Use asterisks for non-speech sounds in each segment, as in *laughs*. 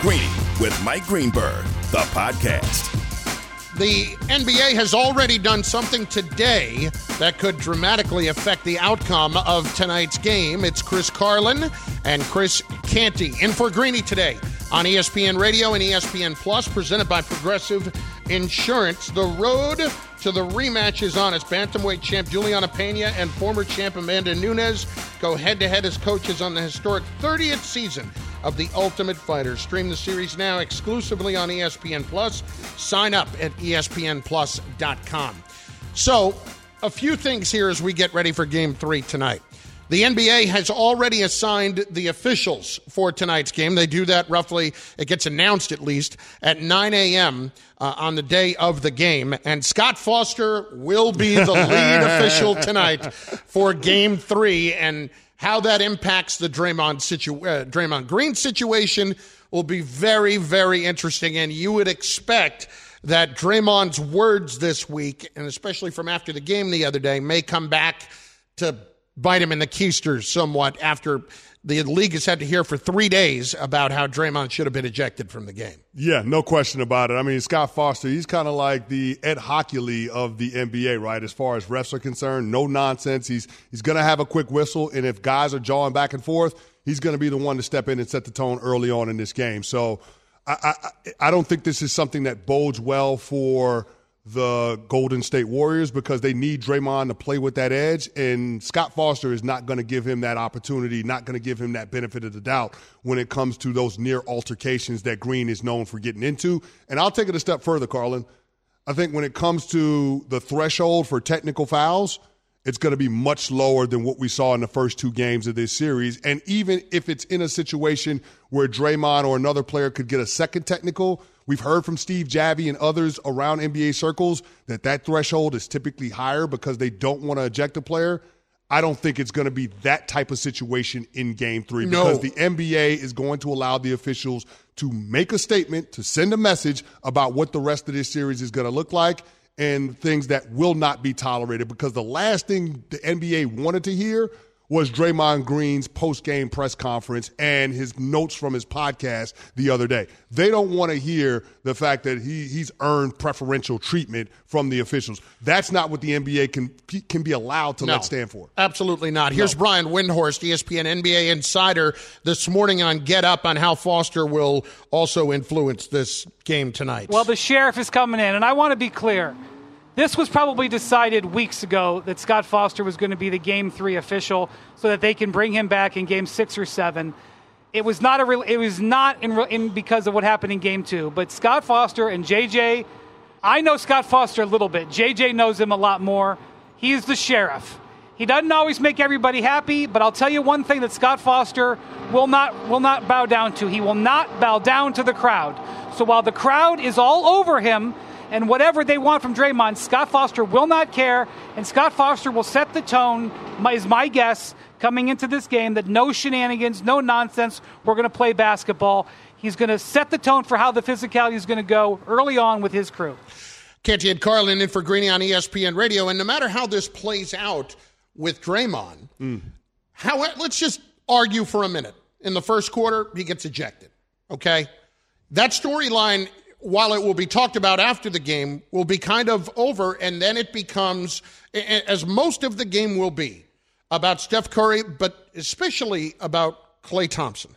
Greeny with Mike Greenberg, the podcast. The NBA has already done something today that could dramatically affect the outcome of tonight's game. It's Chris Carlin and Chris Canty in for Greeny today on ESPN Radio and ESPN Plus, presented by Progressive Insurance. The road to the rematch is on as bantamweight champ Juliana Pena and former champ Amanda Nunes go head to head as coaches on the historic 30th season of The Ultimate Fighter. Stream the series now exclusively on ESPN Plus. Sign up at espnplus.com. So, a few things here as we get ready for game three tonight. The NBA has already assigned the officials for tonight's game. They do that roughly, it gets announced at least, at 9 a.m. Uh, on the day of the game. And Scott Foster will be the *laughs* lead official tonight for game three. And how that impacts the Draymond, situ- uh, Draymond Green situation will be very, very interesting. And you would expect that Draymond's words this week, and especially from after the game the other day, may come back to bite him in the keisters somewhat after the league has had to hear for three days about how Draymond should have been ejected from the game. Yeah, no question about it. I mean, Scott Foster, he's kind of like the Ed Hochuli of the NBA, right? As far as refs are concerned, no nonsense. He's he's going to have a quick whistle, and if guys are jawing back and forth, he's going to be the one to step in and set the tone early on in this game. So I, I, I don't think this is something that bodes well for – the Golden State Warriors because they need Draymond to play with that edge. And Scott Foster is not going to give him that opportunity, not going to give him that benefit of the doubt when it comes to those near altercations that Green is known for getting into. And I'll take it a step further, Carlin. I think when it comes to the threshold for technical fouls, it's going to be much lower than what we saw in the first two games of this series. And even if it's in a situation where Draymond or another player could get a second technical, We've heard from Steve Javie and others around NBA circles that that threshold is typically higher because they don't want to eject a player. I don't think it's going to be that type of situation in game three no. because the NBA is going to allow the officials to make a statement, to send a message about what the rest of this series is going to look like and things that will not be tolerated because the last thing the NBA wanted to hear was Draymond Green's post game press conference and his notes from his podcast the other day. They don't want to hear the fact that he, he's earned preferential treatment from the officials. That's not what the NBA can can be allowed to no, let stand for. Absolutely not. Here's no. Brian Windhorst, ESPN NBA insider, this morning on Get Up on how Foster will also influence this game tonight. Well, the sheriff is coming in, and I want to be clear. This was probably decided weeks ago that Scott Foster was going to be the game three official so that they can bring him back in game six or seven. It was not a real, it was not in, in because of what happened in game two. But Scott Foster and JJ, I know Scott Foster a little bit. JJ knows him a lot more. He is the sheriff. He doesn't always make everybody happy, but I'll tell you one thing that Scott Foster will not will not bow down to. He will not bow down to the crowd. So while the crowd is all over him and whatever they want from Draymond, Scott Foster will not care, and Scott Foster will set the tone, is my guess, coming into this game that no shenanigans, no nonsense, we're going to play basketball. He's going to set the tone for how the physicality is going to go early on with his crew. Canty and Carlin in for Greeny on ESPN Radio, and no matter how this plays out with Draymond, mm. how let's just argue for a minute. In the first quarter, he gets ejected. Okay, that storyline while it will be talked about after the game, will be kind of over, and then it becomes, as most of the game will be, about Steph Curry, but especially about Klay Thompson.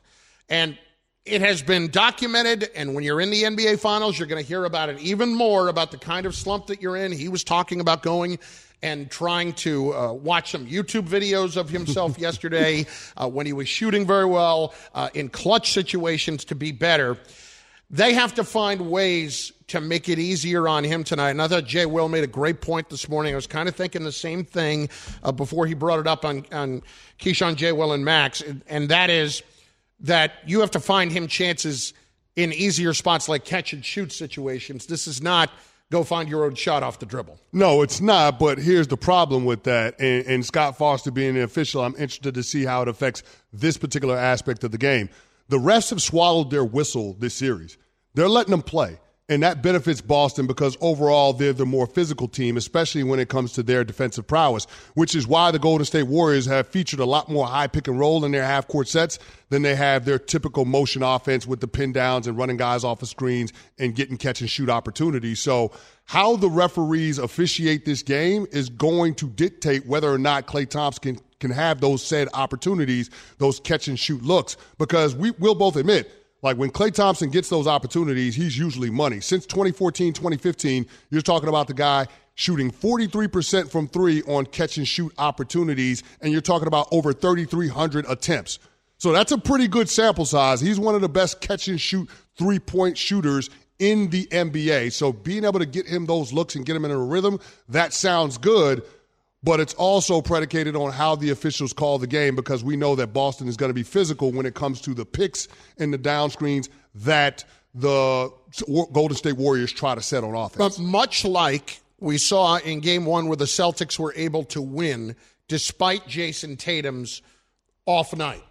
And it has been documented, and when you're in the NBA Finals, you're going to hear about it even more about the kind of slump that you're in. He was talking about going and trying to uh, watch some YouTube videos of himself *laughs* yesterday uh, when he was shooting very well uh, in clutch situations to be better. They have to find ways to make it easier on him tonight. And I thought Jay Will made a great point this morning. I was kind of thinking the same thing uh, before he brought it up on, on Keyshawn, Jay Will, and Max, and that is that you have to find him chances in easier spots like catch and shoot situations. This is not go find your own shot off the dribble. No, it's not. But here's the problem with that. And, and Scott Foster being an official, I'm interested to see how it affects this particular aspect of the game. The refs have swallowed their whistle this series. They're letting them play. And that benefits Boston because overall they're the more physical team, especially when it comes to their defensive prowess, which is why the Golden State Warriors have featured a lot more high pick and roll in their half court sets than they have their typical motion offense with the pin downs and running guys off of screens and getting catch and shoot opportunities. So, how the referees officiate this game is going to dictate whether or not Klay Thompson can, can have those said opportunities, those catch and shoot looks, because we will both admit like when Klay Thompson gets those opportunities, he's usually money. Since 2014, 2015, you're talking about the guy shooting 43% from three on catch and shoot opportunities, and you're talking about over 3,300 attempts. So that's a pretty good sample size. He's one of the best catch and shoot three point shooters in the NBA. So being able to get him those looks and get him in a rhythm, that sounds good but it's also predicated on how the officials call the game because we know that Boston is going to be physical when it comes to the picks and the down screens that the Golden State Warriors try to set on offense. But much like we saw in game one where the Celtics were able to win despite Jayson Tatum's off night.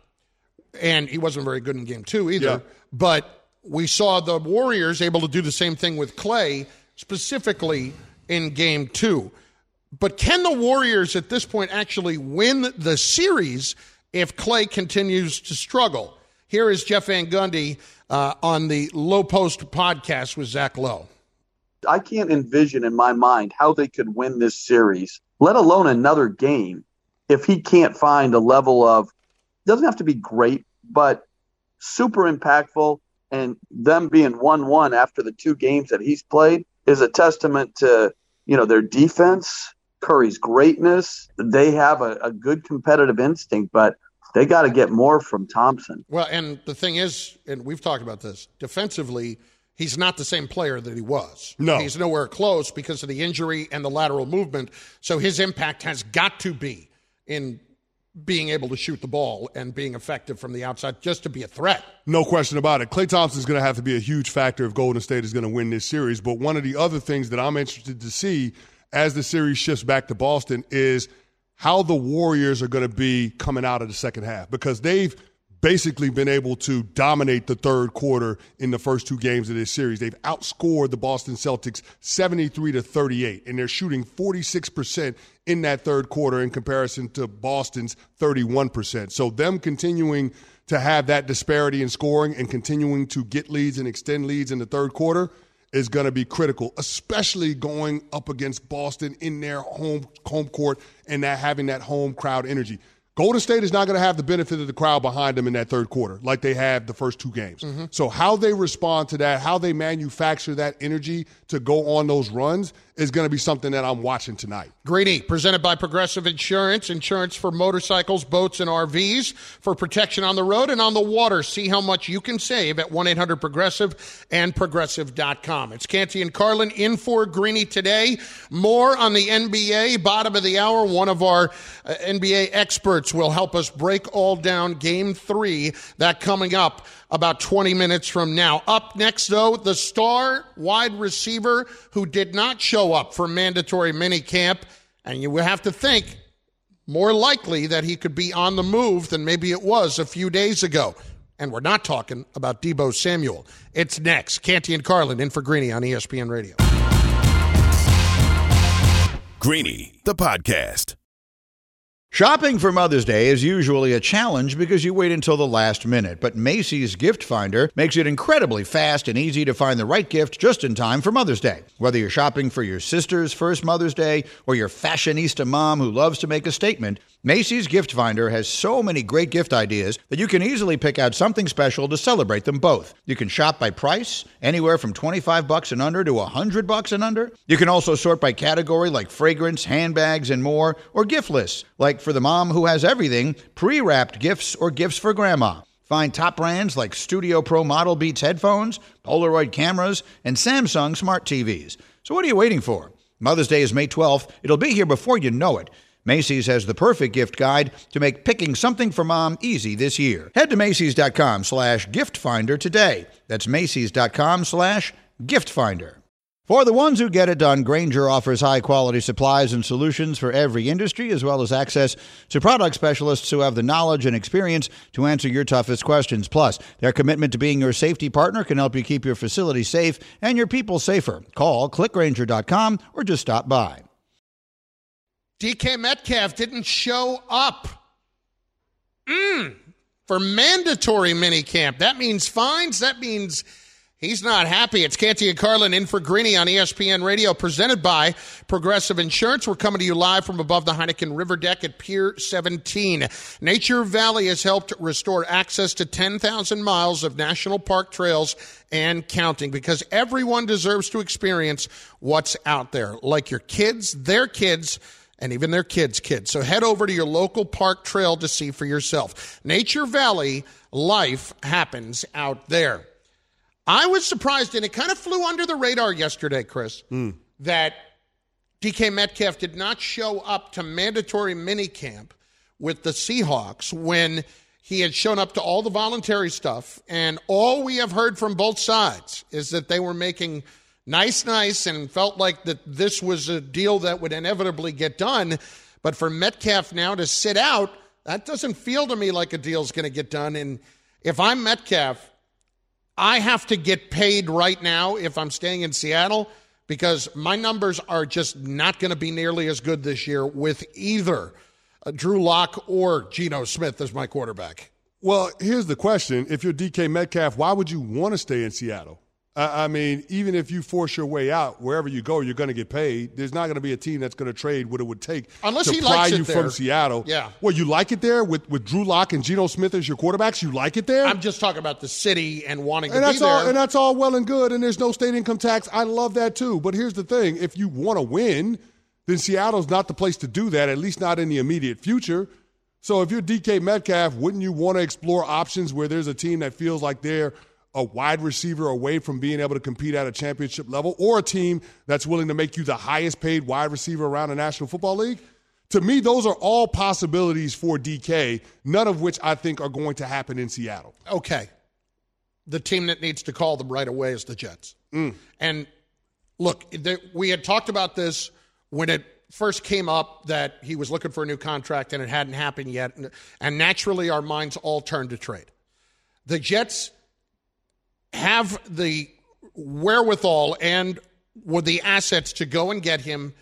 And he wasn't very good in game two either. Yeah. But we saw the Warriors able to do the same thing with Klay, specifically in game two. But can the Warriors at this point actually win the series if Klay continues to struggle? Here is Jeff Van Gundy uh, on the Low Post podcast with Zach Lowe. I can't envision in my mind how they could win this series, let alone another game, if he can't find a level of doesn't have to be great, but super impactful. And them being one one after the two games that he's played is a testament to you know their defense Curry's greatness. They have a, a good competitive instinct, but they got to get more from Thompson. Well, and the thing is, and we've talked about this, defensively, he's not the same player that he was. No. He's nowhere close because of the injury and the lateral movement. So his impact has got to be in being able to shoot the ball and being effective from the outside just to be a threat. No question about it. Klay Thompson's going to have to be a huge factor if Golden State is going to win this series. But one of the other things that I'm interested to see as the series shifts back to Boston is how the Warriors are going to be coming out of the second half because they've basically been able to dominate the third quarter in the first two games of this series. They've outscored the Boston Celtics 73 to 38 and they're shooting 46% in that third quarter in comparison to Boston's 31%. So them continuing to have that disparity in scoring and continuing to get leads and extend leads in the third quarter – is going to be critical, especially going up against Boston in their home home court and that having that home crowd energy. Golden State is not going to have the benefit of the crowd behind them in that third quarter like they have the first two games. Mm-hmm. So how they respond to that, how they manufacture that energy to go on those runs is going to be something that I'm watching tonight. Greeny, presented by Progressive Insurance, insurance for motorcycles, boats, and RVs for protection on the road and on the water. See how much you can save at 1 800 Progressive and Progressive.com. It's Canty and Carlin in for Greeny today. More on the NBA, bottom of the hour. One of our uh, NBA experts will help us break all down game three. That coming up about 20 minutes from now. Up next, though, the star wide receiver who did not show up for mandatory minicamp. And you will have to think more likely that he could be on the move than maybe it was a few days ago. And we're not talking about Deebo Samuel. It's next. Canty and Carlin in for Greeny on ESPN Radio. Greeny, the podcast. Shopping for Mother's Day is usually a challenge because you wait until the last minute, but Macy's Gift Finder makes it incredibly fast and easy to find the right gift just in time for Mother's Day. Whether you're shopping for your sister's first Mother's Day or your fashionista mom who loves to make a statement, Macy's Gift Finder has so many great gift ideas that you can easily pick out something special to celebrate them both. You can shop by price, anywhere from 25 bucks and under to 100 bucks and under. You can also sort by category like fragrance, handbags, and more, or gift lists, like for the mom who has everything, pre-wrapped gifts or gifts for grandma. Find top brands like Studio Pro Model Beats headphones, Polaroid cameras, and Samsung smart TVs. So what are you waiting for? Mother's Day is May 12th. It'll be here before you know it. Macy's has the perfect gift guide to make picking something for mom easy this year. Head to Macy's.com slash gift finder today. That's Macy's.com slash gift finder. For the ones who get it done, Grainger offers high quality supplies and solutions for every industry, as well as access to product specialists who have the knowledge and experience to answer your toughest questions. Plus, their commitment to being your safety partner can help you keep your facility safe and your people safer. Call clickgrainger.com or just stop by. DK Metcalf didn't show up mm, for mandatory minicamp. That means fines. That means He's not happy. It's Canty and Carlin in for Greeny on ESPN Radio, presented by Progressive Insurance. We're coming to you live from above the Heineken River Deck at Pier 17. Nature Valley has helped restore access to 10,000 miles of national park trails and counting because everyone deserves to experience what's out there, like your kids, their kids, and even their kids' kids. So head over to your local park trail to see for yourself. Nature Valley, life happens out there. I was surprised, and it kind of flew under the radar yesterday, Chris, mm. that DK Metcalf did not show up to mandatory minicamp with the Seahawks when he had shown up to all the voluntary stuff. And all we have heard from both sides is that they were making nice, nice, and felt like that this was a deal that would inevitably get done. But for Metcalf now to sit out, that doesn't feel to me like a deal's going to get done. And if I'm Metcalf, I have to get paid right now if I'm staying in Seattle because my numbers are just not going to be nearly as good this year with either uh, Drew Lock or Geno Smith as my quarterback. Well, here's the question. If you're DK Metcalf, why would you want to stay in Seattle? I mean, even if you force your way out, wherever you go, you're going to get paid. There's not going to be a team that's going to trade what it would take Unless to he pry likes you it from. Seattle. Yeah. Well, you like it there with, with Drew Lock and Geno Smith as your quarterbacks? You like it there? I'm just talking about the city and wanting and to that's be there. all and that's all well and good and there's no state income tax i love that too but here's the thing if you want to win then seattle's not the place to do that at least not in the immediate future so if you're dk metcalf wouldn't you want to explore options where there's a team that feels like they're a wide receiver away from being able to compete at a championship level or a team that's willing to make you the highest paid wide receiver around the national football league to me those are all possibilities for dk none of which i think are going to happen in seattle okay. The team that needs to call them right away is the Jets. Mm. And look, we had talked about this when it first came up that he was looking for a new contract and it hadn't happened yet. And, and naturally, our minds all turned to trade. The Jets have the wherewithal and with the assets to go and get him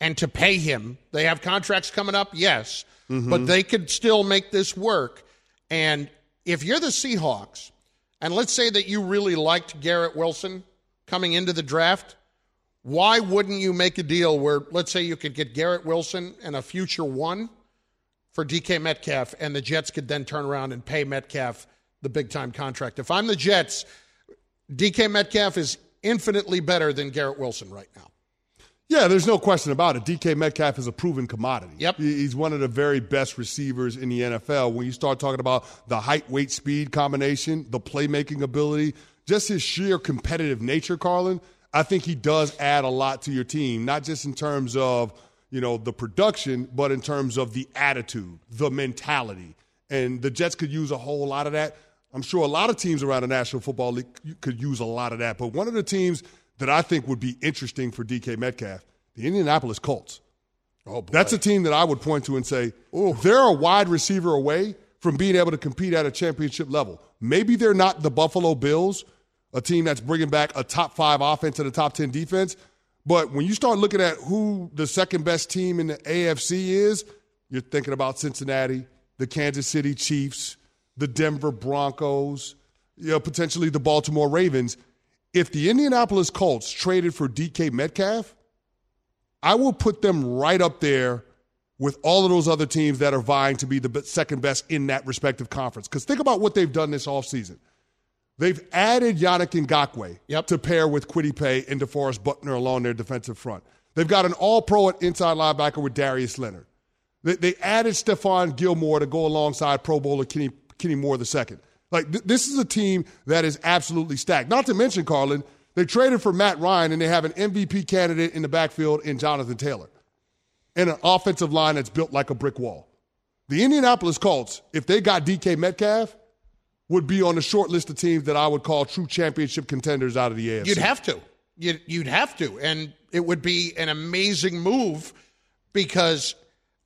and to pay him. They have contracts coming up, yes, mm-hmm. but they could still make this work. And if you're the Seahawks, and let's say that you really liked Garrett Wilson coming into the draft, why wouldn't you make a deal where, let's say, you could get Garrett Wilson and a future one for DK Metcalf, and the Jets could then turn around and pay Metcalf the big time contract? If I'm the Jets, DK Metcalf is infinitely better than Garrett Wilson right now. Yeah, there's no question about it. DK Metcalf is a proven commodity. Yep. He's one of the very best receivers in the NFL. When you start talking about the height, weight, speed combination, the playmaking ability, just his sheer competitive nature, Carlin, I think he does add a lot to your team, not just in terms of, you know, the production, but in terms of the attitude, the mentality. And the Jets could use a whole lot of that. I'm sure a lot of teams around the National Football League could use a lot of that. But one of the teams that I think would be interesting for DK Metcalf, the Indianapolis Colts. Oh, boy. That's a team that I would point to and say, they're a wide receiver away from being able to compete at a championship level. Maybe they're not the Buffalo Bills, a team that's bringing back a top five offense and a top 10 defense. But when you start looking at who the second best team in the AFC is, you're thinking about Cincinnati, the Kansas City Chiefs, the Denver Broncos, you know, potentially the Baltimore Ravens. If the Indianapolis Colts traded for DK Metcalf, I will put them right up there with all of those other teams that are vying to be the second best in that respective conference. Because think about what they've done this offseason. They've added Yannick Ngakoue Yep. to pair with Kwity Paye and DeForest Buckner along their defensive front. They've got an all pro at inside linebacker with Darius Leonard. They, they added Stephon Gilmore to go alongside Pro Bowler Kenny, Kenny Moore II. Like th- this is a team that is absolutely stacked. Not to mention, Carlin, they traded for Matt Ryan and they have an MVP candidate in the backfield in Jonathan Taylor, and an offensive line that's built like a brick wall. The Indianapolis Colts, if they got DK Metcalf, would be on the short list of teams that I would call true championship contenders out of the AFC. You'd have to. You'd, you'd have to. And it would be an amazing move because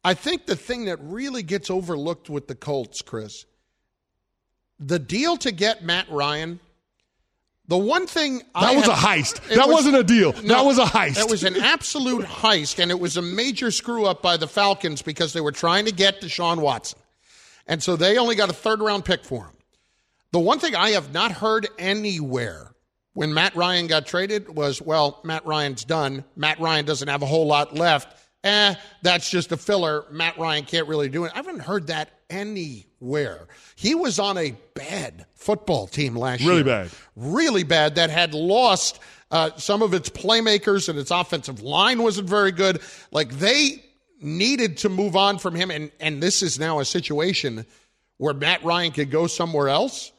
I think the thing that really gets overlooked with the Colts, Chris, the deal to get Matt Ryan. The one thing that I was have- a heist. That was- wasn't a deal. No, that was a heist. That was an absolute heist, and it was a major screw up by the Falcons because they were trying to get Deshaun Watson. And so they only got a third round pick for him. The one thing I have not heard anywhere when Matt Ryan got traded was, well, Matt Ryan's done. Matt Ryan doesn't have a whole lot left. Eh, that's just a filler. Matt Ryan can't really do it. I haven't heard that anywhere. He was on a bad football team last year. Really bad. Really bad that had lost uh, some of its playmakers and its offensive line wasn't very good. Like they needed to move on from him. And, and this is now a situation where Matt Ryan could go somewhere else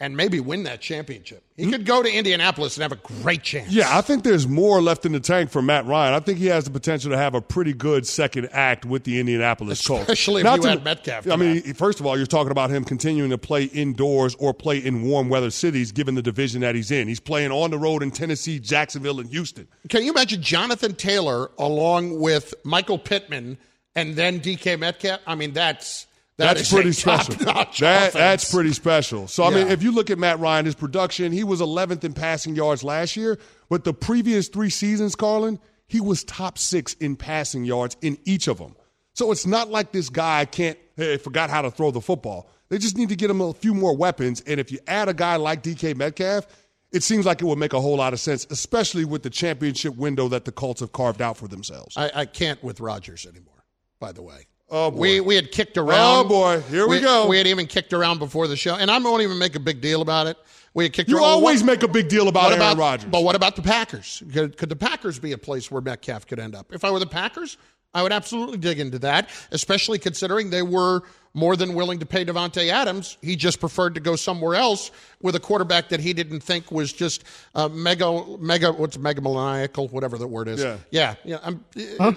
and maybe win that championship. He mm. could go to Indianapolis and have a great chance. Yeah, I think there's more left in the tank for Matt Ryan. I think he has the potential to have a pretty good second act with the Indianapolis Colts. Especially if Not you to- add Metcalf I mean, first of all, you're talking about him continuing to play indoors or play in warm weather cities, given the division that he's in. He's playing on the road in Tennessee, Jacksonville, and Houston. Can you imagine Jonathan Taylor along with Michael Pittman and then DK Metcalf? I mean, that's that That's pretty special. That, offense. that's pretty special. So, I mean, if you look at Matt Ryan, his production, he was 11th in passing yards last year, but the previous three seasons, Carlin, he was top six in passing yards in each of them. So it's not like this guy can't, hey, forgot how to throw the football. They just need to get him a few more weapons. And if you add a guy like DK Metcalf, it seems like it would make a whole lot of sense, especially with the championship window that the Colts have carved out for themselves. I, I can't with Rodgers anymore. By the way, Oh, boy. we we had kicked around. Oh, boy. Here we go. We had even kicked around before the show, and I won't even make a big deal about it. We had kicked. Around. You around. always What- make a big deal about Aaron about, Rodgers. But what about the Packers? Could, could the Packers be a place where Metcalf could end up? If I were the Packers, I would absolutely dig into that, especially considering they were more than willing to pay Davante Adams. He just preferred to go somewhere else with a quarterback that he didn't think was just uh, mega, mega, what's megamaniacal, whatever the word is. Yeah. yeah, yeah. I'm, uh,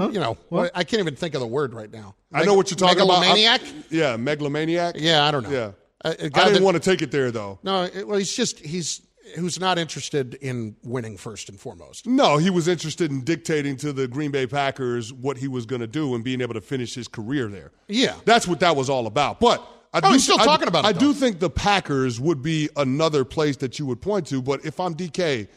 uh, You know, I can't even think of the word right now. I know what you're talking about. Megalomaniac? Yeah, megalomaniac. Yeah, I don't know. Yeah. A- a I guy didn't that- want to take it there though. No, it, well, he's just he's who's not interested in winning first and foremost. No, he was interested in dictating to the Green Bay Packers what he was going to do and being able to finish his career there. Yeah. That's what that was all about. But I Oh, do, he's still I- talking about it, I do think the Packers would be another place that you would point to. But if I'm DK,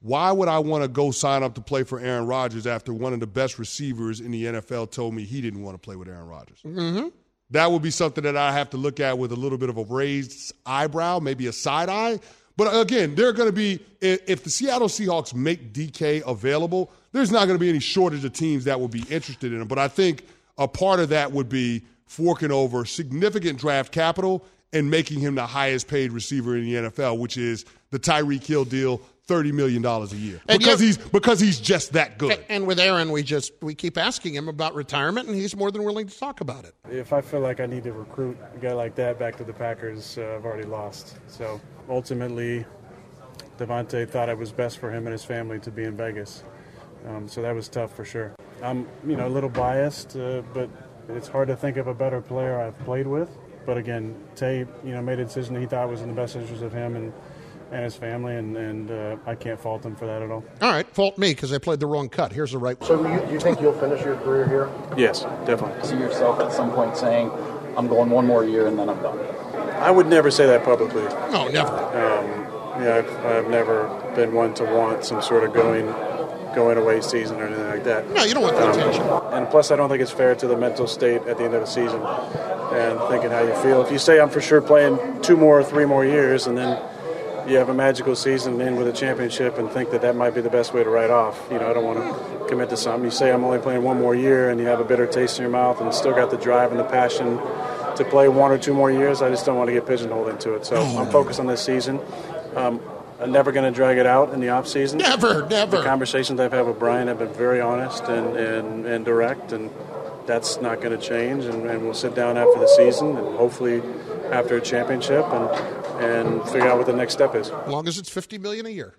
why would I want to go sign up to play for Aaron Rodgers after one of the best receivers in the NFL told me he didn't want to play with Aaron Rodgers? Mm-hmm. That would be something that I have to look at with a little bit of a raised eyebrow, maybe a side eye. But again, they're going to be if the Seattle Seahawks make DK available, there's not going to be any shortage of teams that would be interested in him. But I think a part of that would be forking over significant draft capital and making him the highest paid receiver in the NFL, which is the Tyreek Hill deal, thirty million dollars a year, And because he's because he's just that good. And with Aaron, we just we keep asking him about retirement, and he's more than willing to talk about it. If I feel like I need to recruit a guy like that back to the Packers, uh, I've already lost. So ultimately, Davante thought it was best for him and his family to be in Vegas. Um, so that was tough for sure. I'm, you know, a little biased, uh, but it's hard to think of a better player I've played with. But again, Tay, you know, made a decision he thought was in the best interest of him and, and his family, and, and uh, I can't fault him for that at all. All right, fault me because I played the wrong cut. Here's the right one. So you, you think you'll finish your career here? Yes, definitely. See yourself at some point saying, I'm going one more year and then I'm done. I would never say that publicly. No, never. Yeah, I've, I've never been one to want some sort of going going away season or anything like that. No, you don't want the attention. And plus, I don't think it's fair to the mental state at the end of the season and thinking how you feel. If you say I'm for sure playing two more or three more years, and then you have a magical season and end with a championship, and think that that might be the best way to write off. You know, I don't want to commit to something. You say I'm only playing one more year, and you have a bitter taste in your mouth, and still got the drive and the passion to play one or two more years. I just don't want to get pigeonholed into it. So I'm focused on this season. Um, I'm never going to drag it out in the off season. Never, never. The conversations I've had with Brian have been very honest and, and, and direct, and that's not going to change. And, and we'll sit down after the season and hopefully after a championship and and figure out what the next step is. As long as it's 50 million a year.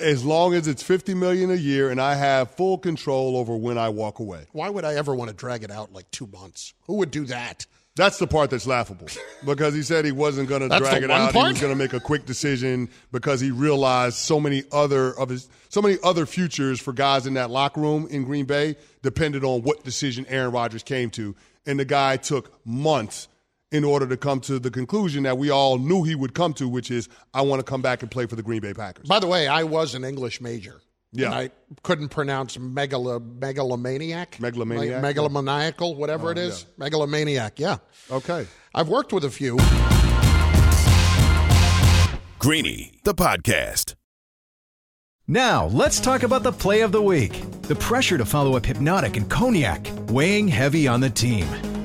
As long as it's 50 million a year and I have full control over when I walk away. Why would I ever want to drag it out like two months? Who would do that? That's the part that's laughable because he said he wasn't going to That's drag the it one out. part? He was going to make a quick decision because he realized so many other of his so many other futures for guys in that locker room in Green Bay depended on what decision Aaron Rodgers came to, and the guy took months in order to come to the conclusion that we all knew he would come to, which is I want to come back and play for the Green Bay Packers. By the way, I was an English major. Yeah. And I couldn't pronounce megalo, megalomaniac. Megalomaniac? Like megalomaniacal, whatever Oh, it is. Megalomaniac, yeah. Okay. I've worked with a few. Greeny, the podcast. Now, let's talk about the play of the week. The pressure to follow up Hpnotiq and Cognac, weighing heavy on the team.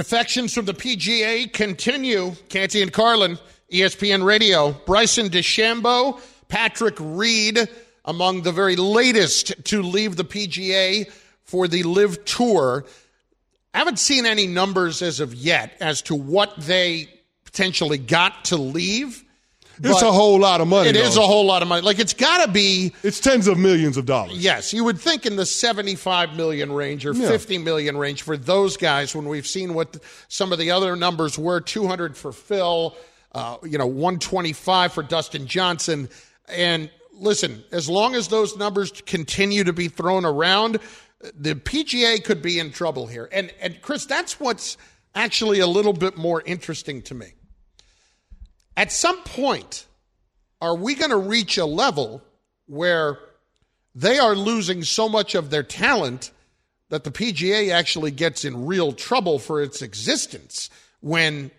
Defections from the PGA continue. Canty and Carlin, ESPN Radio. Bryson DeChambeau, Patrick Reed, among the very latest to leave the PGA for the LIV Tour. I haven't seen any numbers as of yet as to what they potentially got to leave. It's a whole lot of money. It is though. a whole lot of money. Like it's got to be It's tens of millions of dollars. Yes, you would think in the 75 million range or Yeah. 50 million range for those guys when we've seen what some of the other numbers were 200 for Phil, uh, you know, 125 for Dustin Johnson. And listen, as long as those numbers continue to be thrown around, the PGA could be in trouble here. And, and Chris, that's what's actually a little bit more interesting to me. At some point, are we going to reach a level where they are losing so much of their talent that the PGA actually gets in real trouble for its existence when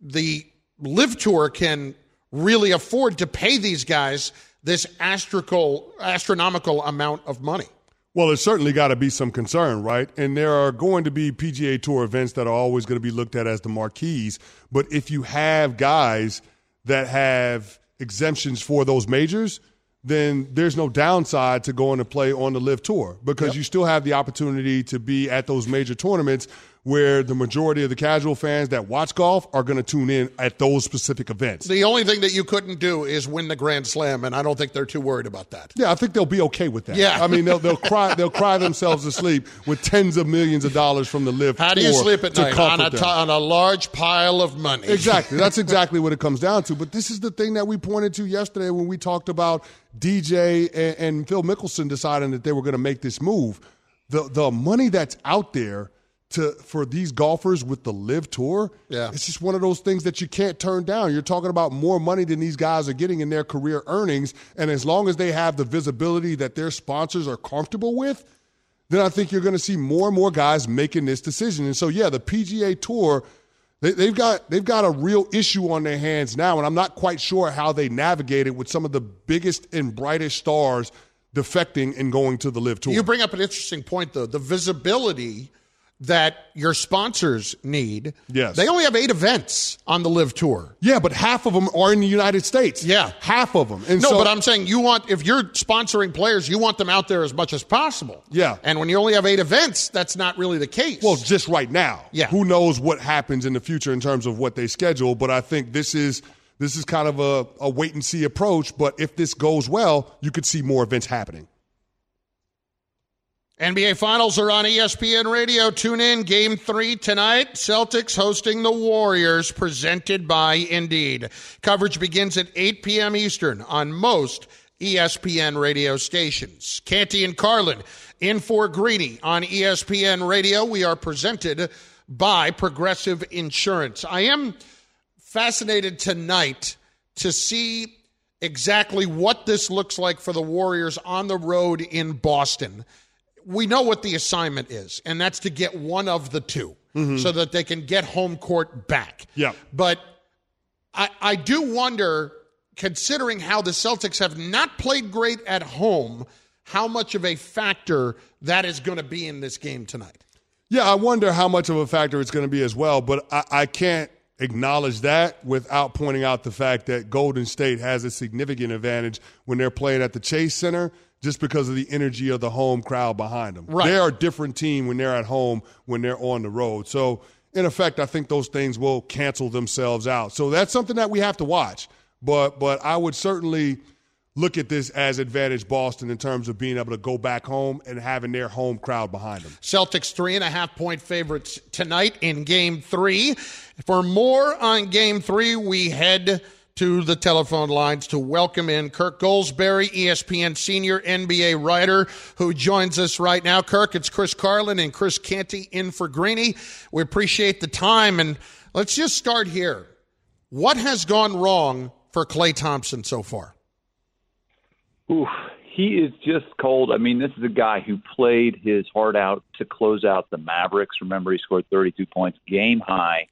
the LIV Tour can really afford to pay these guys this astronomical, astronomical amount of money. Well, there's certainly got to be some concern, right? And there are going to be PGA Tour events that are always going to be looked at as the marquees. But if you have guys that have exemptions for those majors, then there's no downside to going to play on the LIV Tour because you still have the opportunity to be at those major tournaments where the majority of the casual fans that watch golf are going to tune in at those specific events. The only thing that you couldn't do is win the Grand Slam, and I don't think they're too worried about that. Yeah, I think they'll be okay with that. Yeah. I mean they'll they'll cry they'll cry themselves to sleep with tens of millions of dollars from the LIV. How do you sleep at night? On a, t- on a large pile of money. Exactly. That's *laughs* exactly what it comes down to. But this is the thing that we pointed to yesterday when we talked about DJ and, and Phil Mickelson deciding that they were going to make this move. The the money that's out there to for these golfers with the LIV tour, Yeah. it's just one of those things that you can't turn down. You're talking about more money than these guys are getting in their career earnings, and as long as they have the visibility that their sponsors are comfortable with, then I think you're going to see more and more guys making this decision. And so, yeah, the PGA Tour, they, they've got they've got a real issue on their hands now, and I'm not quite sure how they navigate it with some of the biggest and brightest stars defecting and going to the LIV Tour. You bring up an interesting point, though. The visibility that your sponsors need. Yes. They only have eight events on the LIV Tour. yeah, but half of them are in the United States. Yeah. half of them. And no, so, but I'm saying you want, if you're sponsoring players, you want them out there as much as possible. Yeah. And when you only have eight events, that's not really the case. Well, just right now. Yeah. Who knows what happens in the future in terms of what they schedule? But I think this is this is kind of a, a wait and see approach. But if this goes well, you could see more events happening. NBA Finals are on ESPN Radio. Tune in. Game three tonight. Celtics hosting the Warriors, presented by Indeed. Coverage begins at 8 p.m. Eastern on most ESPN radio stations. Canty and Carlin in for Greeny on ESPN Radio. We are presented by Progressive Insurance. I am fascinated tonight to see exactly what this looks like for the Warriors on the road in Boston we know what the assignment is, and that's to get one of the 2 Mhm. so that they can get home court back. Yeah. But I, I do wonder, considering how the Celtics have not played great at home, how much of a factor that is going to be in this game tonight. Yeah, I wonder how much of a factor it's going to be as well, but I, I can't acknowledge that without pointing out the fact that Golden State has a significant advantage when they're playing at the Chase Center just because of the energy of the home crowd behind them. Right. They're a different team when they're at home, when they're on the road. So, in effect, I think those things will cancel themselves out. So that's something that we have to watch. But but I would certainly look at this as advantage Boston in terms of being able to go back home and having their home crowd behind them. Celtics three and a half point favorites tonight in game three. For more on game three, we head to the telephone lines to welcome in Kirk Goldsberry, ESPN senior NBA writer, who joins us right now. Kirk, it's Chris Carlin and Chris Canty in for Greeny. We appreciate the time. And let's just start here. What has gone wrong for Klay Thompson so far? Oof, he is just cold. I mean, this is a guy who played his heart out to close out the Mavericks. Remember, he scored 32 points, game high.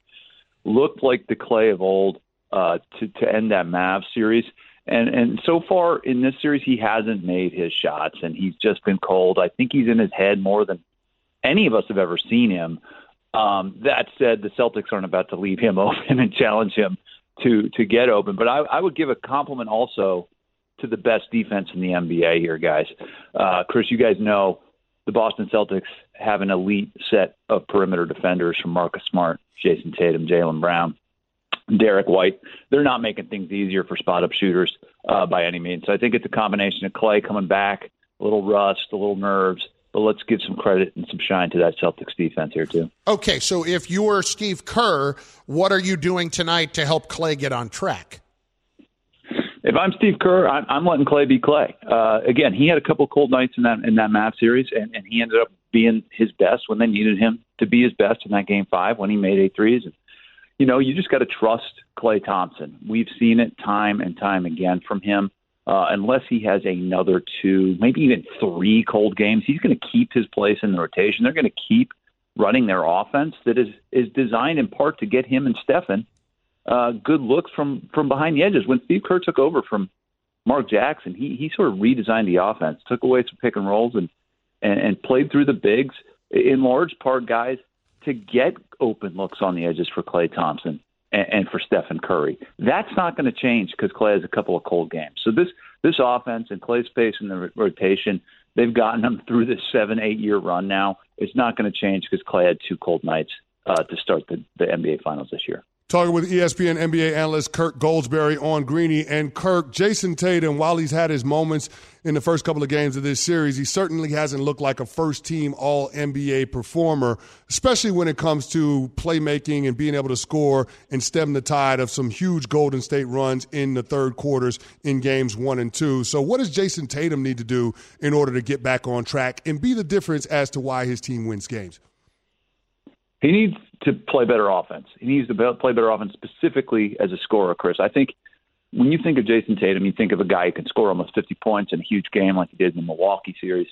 Looked like the Klay of old uh, to to end that Mav series. And and so far in this series, he hasn't made his shots, and he's just been cold. I think he's in his head more than any of us have ever seen him. Um, that said, the Celtics aren't about to leave him *laughs* open and challenge him to to get open. But I, I would give a compliment also to the best defense in the NBA here, guys. Uh, Chris, you guys know the Boston Celtics have an elite set of perimeter defenders from Marcus Smart, Jayson Tatum, Jaylen Brown, Derrick White. They're not making things easier for spot up shooters uh, by any means. So I think it's a combination of Klay coming back, a little rust, a little nerves. But let's give some credit and some shine to that Celtics defense here too. Okay, so if you were Steve Kerr, what are you doing tonight to help Klay get on track? If I'm Steve Kerr, I'm, I'm letting Klay be Klay. Uh, again, he had a couple cold nights in that in that Mav series, and, and he ended up being his best when they needed him to be his best in that game five when he made eight threes. And you know, you just got to trust Klay Thompson. We've seen it time and time again from him. Uh, unless he has another two, maybe even three cold games, he's going to keep his place in the rotation. They're going to keep running their offense that is is designed in part to get him and Stephen uh, good looks from from behind the edges. When Steve Kerr took over from Mark Jackson, he he sort of redesigned the offense, took away some pick and rolls, and and, and played through the bigs in large part, guys, to get open looks on the edges for Klay Thompson and, and for Stephen Curry. That's not going to change because Klay has a couple of cold games. So this this offense and Klay's pace in the rotation, they've gotten them through this seven eight year run now. It's not going to change because Klay had two cold nights uh, to start the, the NBA Finals this year. Talking with ESPN NBA analyst Kirk Goldsberry on Greeny. And Kirk, Jayson Tatum, while he's had his moments in the first couple of games of this series, he certainly hasn't looked like a first team All NBA performer, especially when it comes to playmaking and being able to score and stem the tide of some huge Golden State runs in the third quarters in games one and two. So, what does Jayson Tatum need to do in order to get back on track and be the difference as to why his team wins games? He needs to play better offense. He needs to play better offense specifically as a scorer, Chris. I think when you think of Jayson Tatum, you think of a guy who can score almost 50 points in a huge game like he did in the Milwaukee series.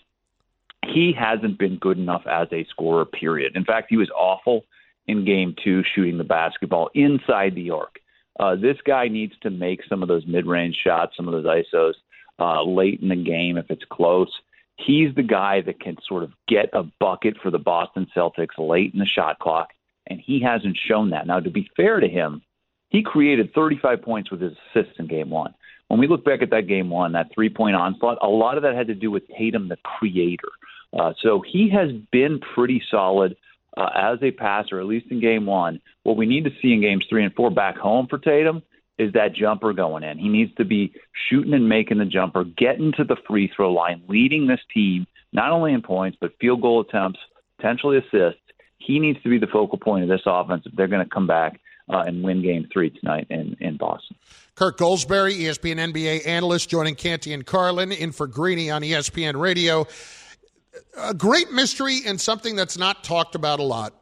He hasn't been good enough as a scorer, period. In fact, he was awful in game two shooting the basketball inside the arc. Uh, this guy needs to make some of those mid range shots, some of those ISOs uh, late in the game if it's close. He's the guy that can sort of get a bucket for the Boston Celtics late in the shot clock, and he hasn't shown that. Now, to be fair to him, he created 35 points with his assists in game one. When we look back at that game one, that three point onslaught, a lot of that had to do with Tatum, the creator. Uh, so he has been pretty solid uh, as a passer, at least in game one. What we need to see in games three and four back home for Tatum is that jumper going in. He needs to be shooting and making the jumper, getting to the free throw line, leading this team not only in points, but field goal attempts, potentially assists. He needs to be the focal point of this offense if they're going to come back uh, and win game three tonight in, in Boston. Kirk Goldsberry, ESPN NBA analyst, joining Canty and Carlin in for Greeny on ESPN Radio. A great mystery and something that's not talked about a lot.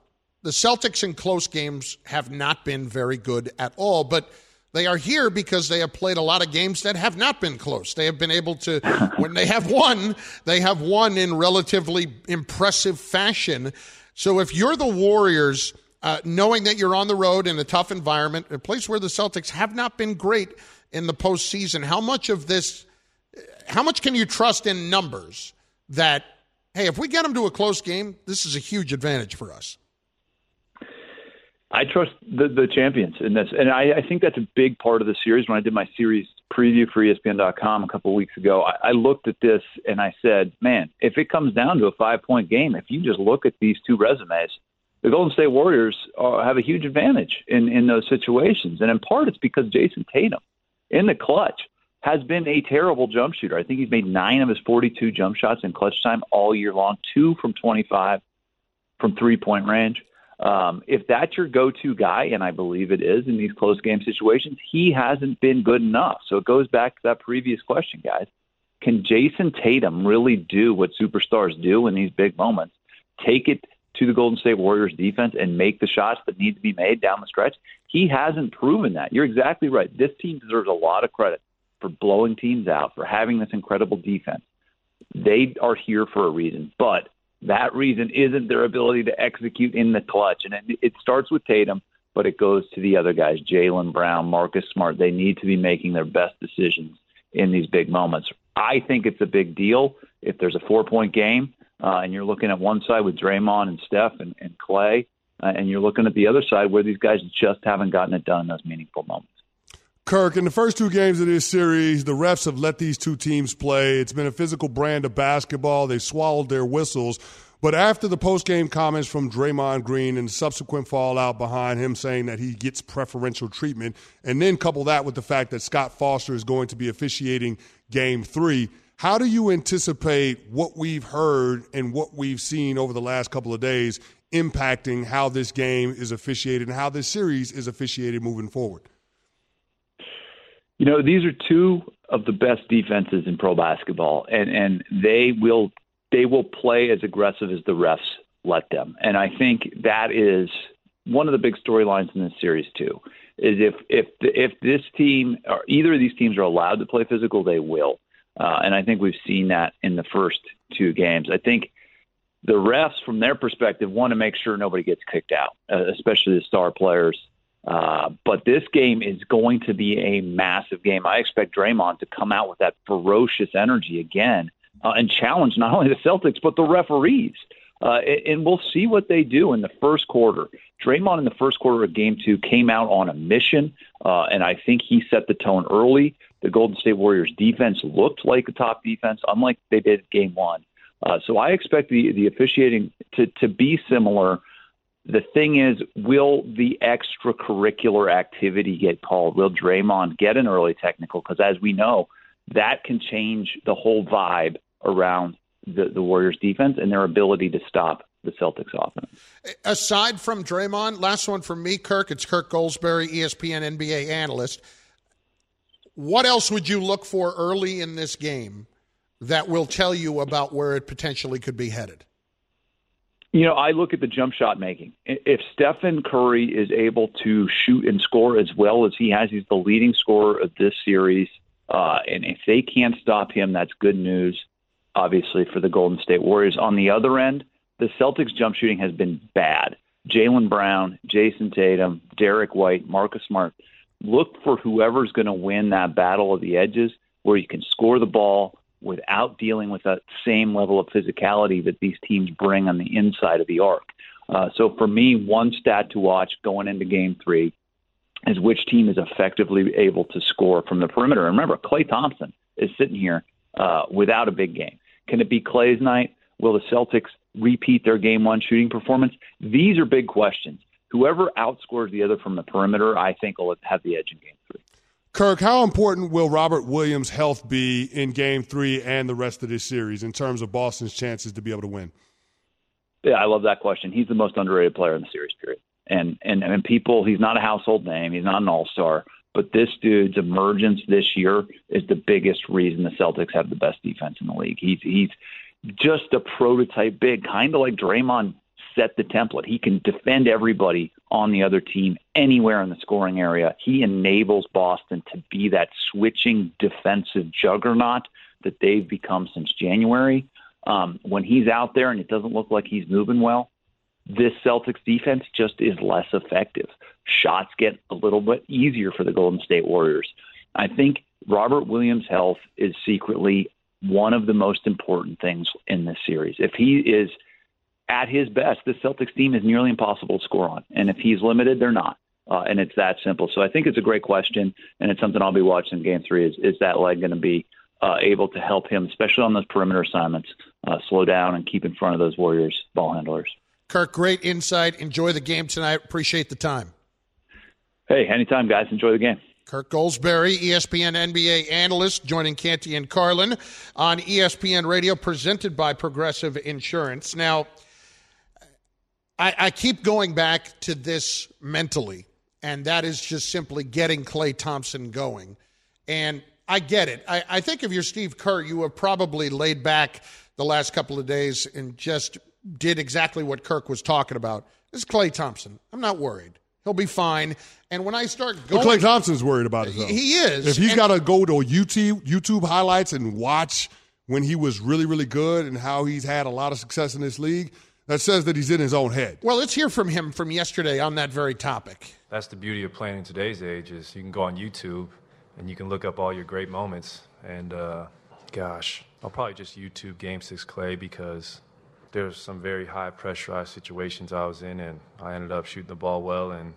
The Celtics in close games have not been very good at all, but they are here because they have played a lot of games that have not been close. They have been able to, when they have won, they have won in relatively impressive fashion. So if you're the Warriors, uh, knowing that you're on the road in a tough environment, a place where the Celtics have not been great in the postseason, how much of this, how much can you trust in numbers that, hey, if we get them to a close game, this is a huge advantage for us? I trust the the champions in this, and I, I think that's a big part of the series. When I did my series preview for ESPN.com a couple of weeks ago, I, I looked at this and I said, "Man, if it comes down to a five point game, if you just look at these two resumes, the Golden State Warriors are, have a huge advantage in in those situations, and in part it's because Jayson Tatum, in the clutch, has been a terrible jump shooter. I think he's made nine of his 42 jump shots in clutch time all year long, two from 25 from three point range." Um, if that's your go-to guy, and I believe it is in these close game situations, he hasn't been good enough. So it goes back to that previous question, guys. Can Jayson Tatum really do what superstars do in these big moments? Take it to the Golden State Warriors defense and make the shots that need to be made down the stretch. He hasn't proven that. You're exactly right. This team deserves a lot of credit for blowing teams out, for having this incredible defense. They are here for a reason, but that reason isn't their ability to execute in the clutch. And it, it starts with Tatum, but it goes to the other guys, Jaylen Brown, Marcus Smart. They need to be making their best decisions in these big moments. I think it's a big deal if there's a four point game uh, and you're looking at one side with Draymond and Steph and, and Klay, uh, and you're looking at the other side where these guys just haven't gotten it done in those meaningful moments. Kirk, in the first two games of this series, the refs have let these two teams play. It's been a physical brand of basketball. They swallowed their whistles. But after the post-game comments from Draymond Green and subsequent fallout behind him saying that he gets preferential treatment, and then couple that with the fact that Scott Foster is going to be officiating game three, how do you anticipate what we've heard and what we've seen over the last couple of days impacting how this game is officiated and how this series is officiated moving forward? You know, these are two of the best defenses in pro basketball, and and they will they will play as aggressive as the refs let them. And I think that is one of the big storylines in this series too. Is if if if this team or either of these teams are allowed to play physical, they will. Uh, and I think we've seen that in the first two games. I think the refs, from their perspective, want to make sure nobody gets kicked out, uh, especially the star players. Uh, but this game is going to be a massive game. I expect Draymond to come out with that ferocious energy again uh, and challenge not only the Celtics but the referees. Uh, and we'll see what they do in the first quarter. Draymond in the first quarter of Game Two came out on a mission, uh, and I think he set the tone early. The Golden State Warriors defense looked like a top defense, unlike they did Game One. Uh, so I expect the the officiating to to be similar the thing is, will the extracurricular activity get called? Will Draymond get an early technical? Because as we know, that can change the whole vibe around the, the Warriors defense and their ability to stop the Celtics offense. Aside from Draymond, last one from me, Kirk. It's Kirk Goldsberry, ESPN NBA analyst. What else would you look for early in this game that will tell you about where it potentially could be headed? You know, I look at the jump shot making. If Stephen Curry is able to shoot and score as well as he has, he's the leading scorer of this series. Uh, and if they can't stop him, that's good news, obviously, for the Golden State Warriors. On the other end, the Celtics jump shooting has been bad. Jaylen Brown, Jayson Tatum, Derrick White, Marcus Smart. Look for whoever's going to win that battle of the edges where you can score the ball, without dealing with that same level of physicality that these teams bring on the inside of the arc. Uh, so for me, one stat to watch going into game three is which team is effectively able to score from the perimeter. And remember, Klay Thompson is sitting here uh, without a big game. Can it be Klay's night? Will the Celtics repeat their game one shooting performance? These are big questions. Whoever outscores the other from the perimeter, I think, will have the edge in game three. Kirk, how important will Robert Williams' health be in game three and the rest of this series in terms of Boston's chances to be able to win? Yeah, I love that question. He's the most underrated player in the series period. And and and people he's not a household name, he's not an all-star, but this dude's emergence this year is the biggest reason the Celtics have the best defense in the league. He's he's just a prototype big, kind of like Draymond set the template. He can defend everybody on the other team anywhere in the scoring area. He enables Boston to be that switching defensive juggernaut that they've become since January. Um, when he's out there and it doesn't look like he's moving well, this Celtics defense just is less effective. Shots get a little bit easier for the Golden State Warriors. I think Robert Williams' health is secretly one of the most important things in this series. If he is at his best, the Celtics team is nearly impossible to score on. And if he's limited, they're not. Uh, and it's that simple. So I think it's a great question, and it's something I'll be watching in Game Three. Is is that leg going to be uh, able to help him, especially on those perimeter assignments, uh, slow down and keep in front of those Warriors ball handlers? Kirk, great insight. Enjoy the game tonight. Appreciate the time. Hey, anytime, guys. Enjoy the game. Kirk Goldsberry, ESPN NBA analyst, joining Canty and Carlin on ESPN Radio, presented by Progressive Insurance. Now, I, I keep going back to this mentally, and that is just simply getting Klay Thompson going. And I get it. I, I think if you're Steve Kerr, you have probably laid back the last couple of days and just did exactly what Kirk was talking about. This is Klay Thompson. I'm not worried. He'll be fine. And when I start going, Klay Thompson's worried about it. Though. He is. If he's got to go to YouTube YouTube highlights and watch when he was really really good and how he's had a lot of success in this league, that says that he's in his own head. Well, let's hear from him from yesterday on that very topic. That's the beauty of playing in today's age is you can go on YouTube and you can look up all your great moments. And uh, gosh, I'll probably just YouTube Game Six Klay because there's some very high pressurized situations I was in, and I ended up shooting the ball well. And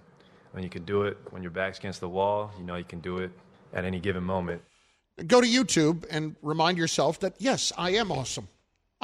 when you can do it when your back's against the wall, you know you can do it at any given moment. Go to YouTube and remind yourself that yes, I am awesome.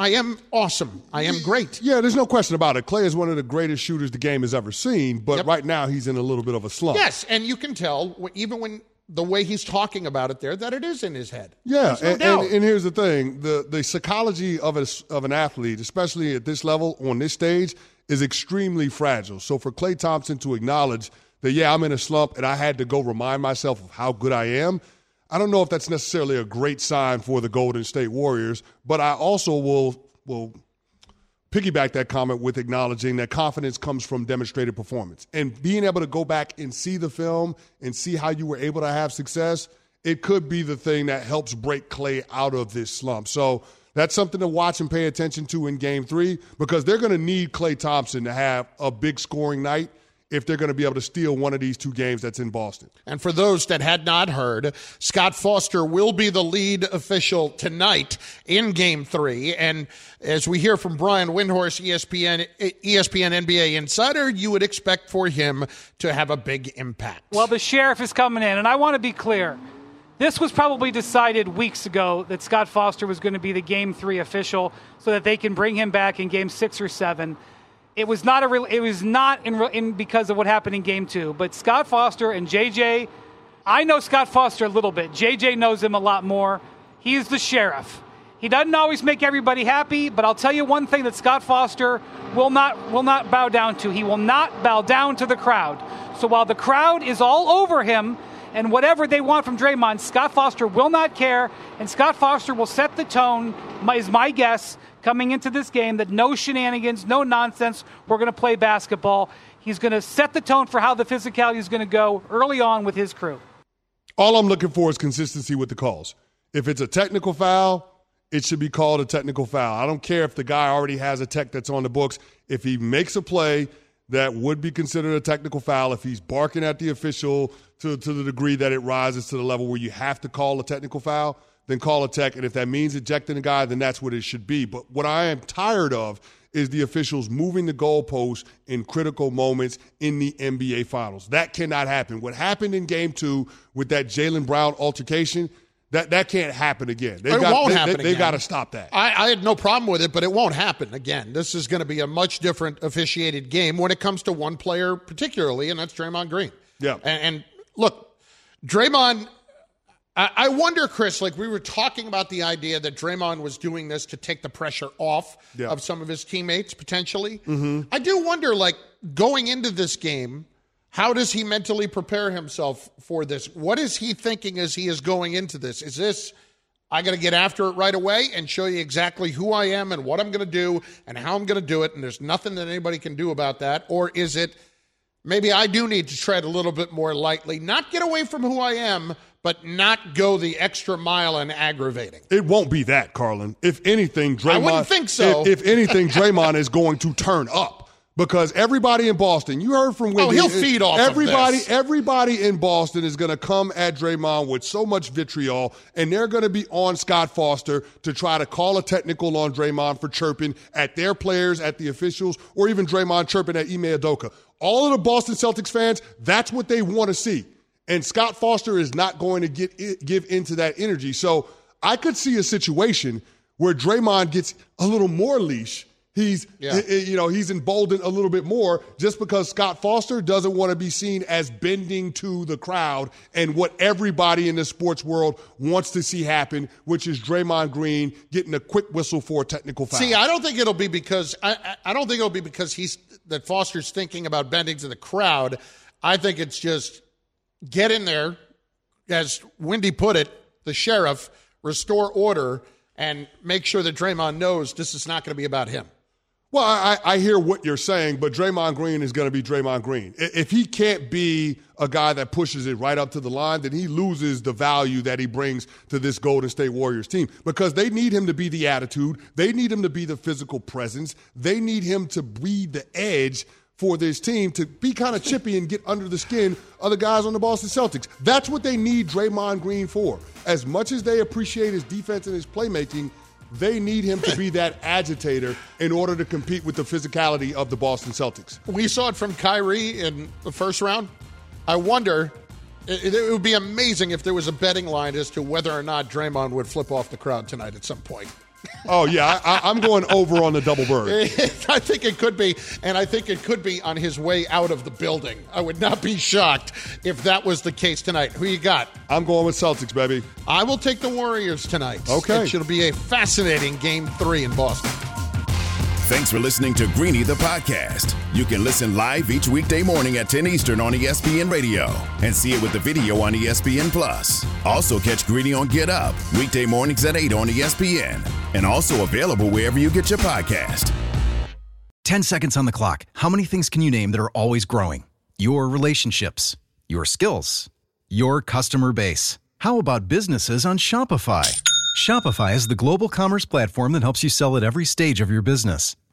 I am awesome. I am great. Yeah, there's no question about it. Klay is one of the greatest shooters the game has ever seen, but yep. right now he's in a little bit of a slump. Yes, and you can tell even when the way he's talking about it there that it is in his head. Yeah, no and, and, and, here's the thing: the the psychology of a, of an athlete, especially at this level on this stage, is extremely fragile. So for Klay Thompson to acknowledge that, yeah, I'm in a slump, and I had to go remind myself of how good I am. I don't know if that's necessarily a great sign for the Golden State Warriors, but I also will will piggyback that comment with acknowledging that confidence comes from demonstrated performance. And being able to go back and see the film and see how you were able to have success, it could be the thing that helps break Klay out of this slump. So that's something to watch and pay attention to in game three because they're going to need Klay Thompson to have a big scoring night if they're going to be able to steal one of these two games that's in Boston. And for those that had not heard, Scott Foster will be the lead official tonight in game three. And as we hear from Brian Windhorst, ESPN, ESPN NBA insider, you would expect for him to have a big impact. Well, the sheriff is coming in, and I want to be clear. This was probably decided weeks ago that Scott Foster was going to be the game three official so that they can bring him back in game six or seven. It was not a real, it was not in, in because of what happened in game two. But Scott Foster and JJ, I know Scott Foster a little bit. JJ knows him a lot more. He's the sheriff. He doesn't always make everybody happy, but I'll tell you one thing that Scott Foster will not will not bow down to. He will not bow down to the crowd. So while the crowd is all over him and whatever they want from Draymond, Scott Foster will not care, and Scott Foster will set the tone. Is my guess coming into this game that no shenanigans, no nonsense. We're going to play basketball. He's going to set the tone for how the physicality is going to go early on with his crew. All I'm looking for is consistency with the calls. If it's a technical foul, it should be called a technical foul. I don't care if the guy already has a tech that's on the books. If he makes a play that would be considered a technical foul, if he's barking at the official to, to the degree that it rises to the level where you have to call a technical foul, then call a tech. And if that means ejecting a guy, then that's what it should be. But what I am tired of is the officials moving the goalposts in critical moments in the NBA Finals. That cannot happen. What happened in Game Two with that Jaylen Brown altercation. That, that can't happen again. They it got, won't they, happen they, they got to stop that. I, I, had no problem with it, but it won't happen again. This is going to be a much different officiated game when it comes to one player, particularly, and that's Draymond Green. Yeah. And, and look, Draymond I, I wonder, Chris, like we were talking about the idea that Draymond was doing this to take the pressure off Yeah. of some of his teammates potentially. Mm-hmm. I do wonder, like going into this game, how does he mentally prepare himself for this? What is he thinking as he is going into this? Is this I got to get after it right away and show you exactly who I am and what I'm going to do and how I'm going to do it, and there's nothing that anybody can do about that? Or is it maybe I do need to tread a little bit more lightly, not get away from who I am, but not go the extra mile and aggravating? It won't be that, Carlin. If anything, Draymond. I wouldn't think so. If, if anything, Draymond is going to turn up because everybody in Boston, you heard from oh, Windy. Oh, he'll feed off of everybody. this. Everybody in Boston is going to come at Draymond with so much vitriol, and they're going to be on Scott Foster to try to call a technical on Draymond for chirping at their players, at the officials, or even Draymond chirping at Ime Udoka. All of the Boston Celtics fans, that's what they want to see. And Scott Foster is not going to get give into that energy. So I could see a situation where Draymond gets a little more leash. He's Yeah. you know he's emboldened a little bit more just because Scott Foster doesn't want to be seen as bending to the crowd and what everybody in the sports world wants to see happen, which is Draymond Green getting a quick whistle for a technical foul. See, I don't think it'll be because I I don't think it'll be because he's that Foster's thinking about bending to the crowd. I think it's just get in there, as Windy put it, the sheriff, restore order, and make sure that Draymond knows this is not going to be about him. Well, I, I hear what you're saying, but Draymond Green is going to be Draymond Green. If he can't be a guy that pushes it right up to the line, then he loses the value that he brings to this Golden State Warriors team because they need him to be the attitude. They need him to be the physical presence. They need him to be the edge for this team to be kind of chippy and get under the skin of the guys on the Boston Celtics. That's what they need Draymond Green for. As much as they appreciate his defense and his playmaking, they need him to be *laughs* that agitator in order to compete with the physicality of the Boston Celtics. We saw it from Kyrie in the first round. I wonder. It, it would be amazing if there was a betting line as to whether or not Draymond would flip off the crowd tonight at some point. Oh yeah, I, I'm going over on the double bird. *laughs* I think it could be, and I think it could be on his way out of the building. I would not be shocked if that was the case tonight. Who you got? I'm going with Celtics, baby. I will take the Warriors tonight. Okay. It should be a fascinating game three in Boston. Thanks for listening to Greeny the podcast. You can listen live each weekday morning at 10 Eastern on ESPN Radio and see it with the video on ESPN Plus. Also catch Greeny on Get Up weekday mornings at 8 on ESPN and also available wherever you get your podcast. 10 seconds on the clock. How many things can you name that are always growing? Your relationships, your skills, your customer base. How about businesses on Shopify? Shopify is the global commerce platform that helps you sell at every stage of your business.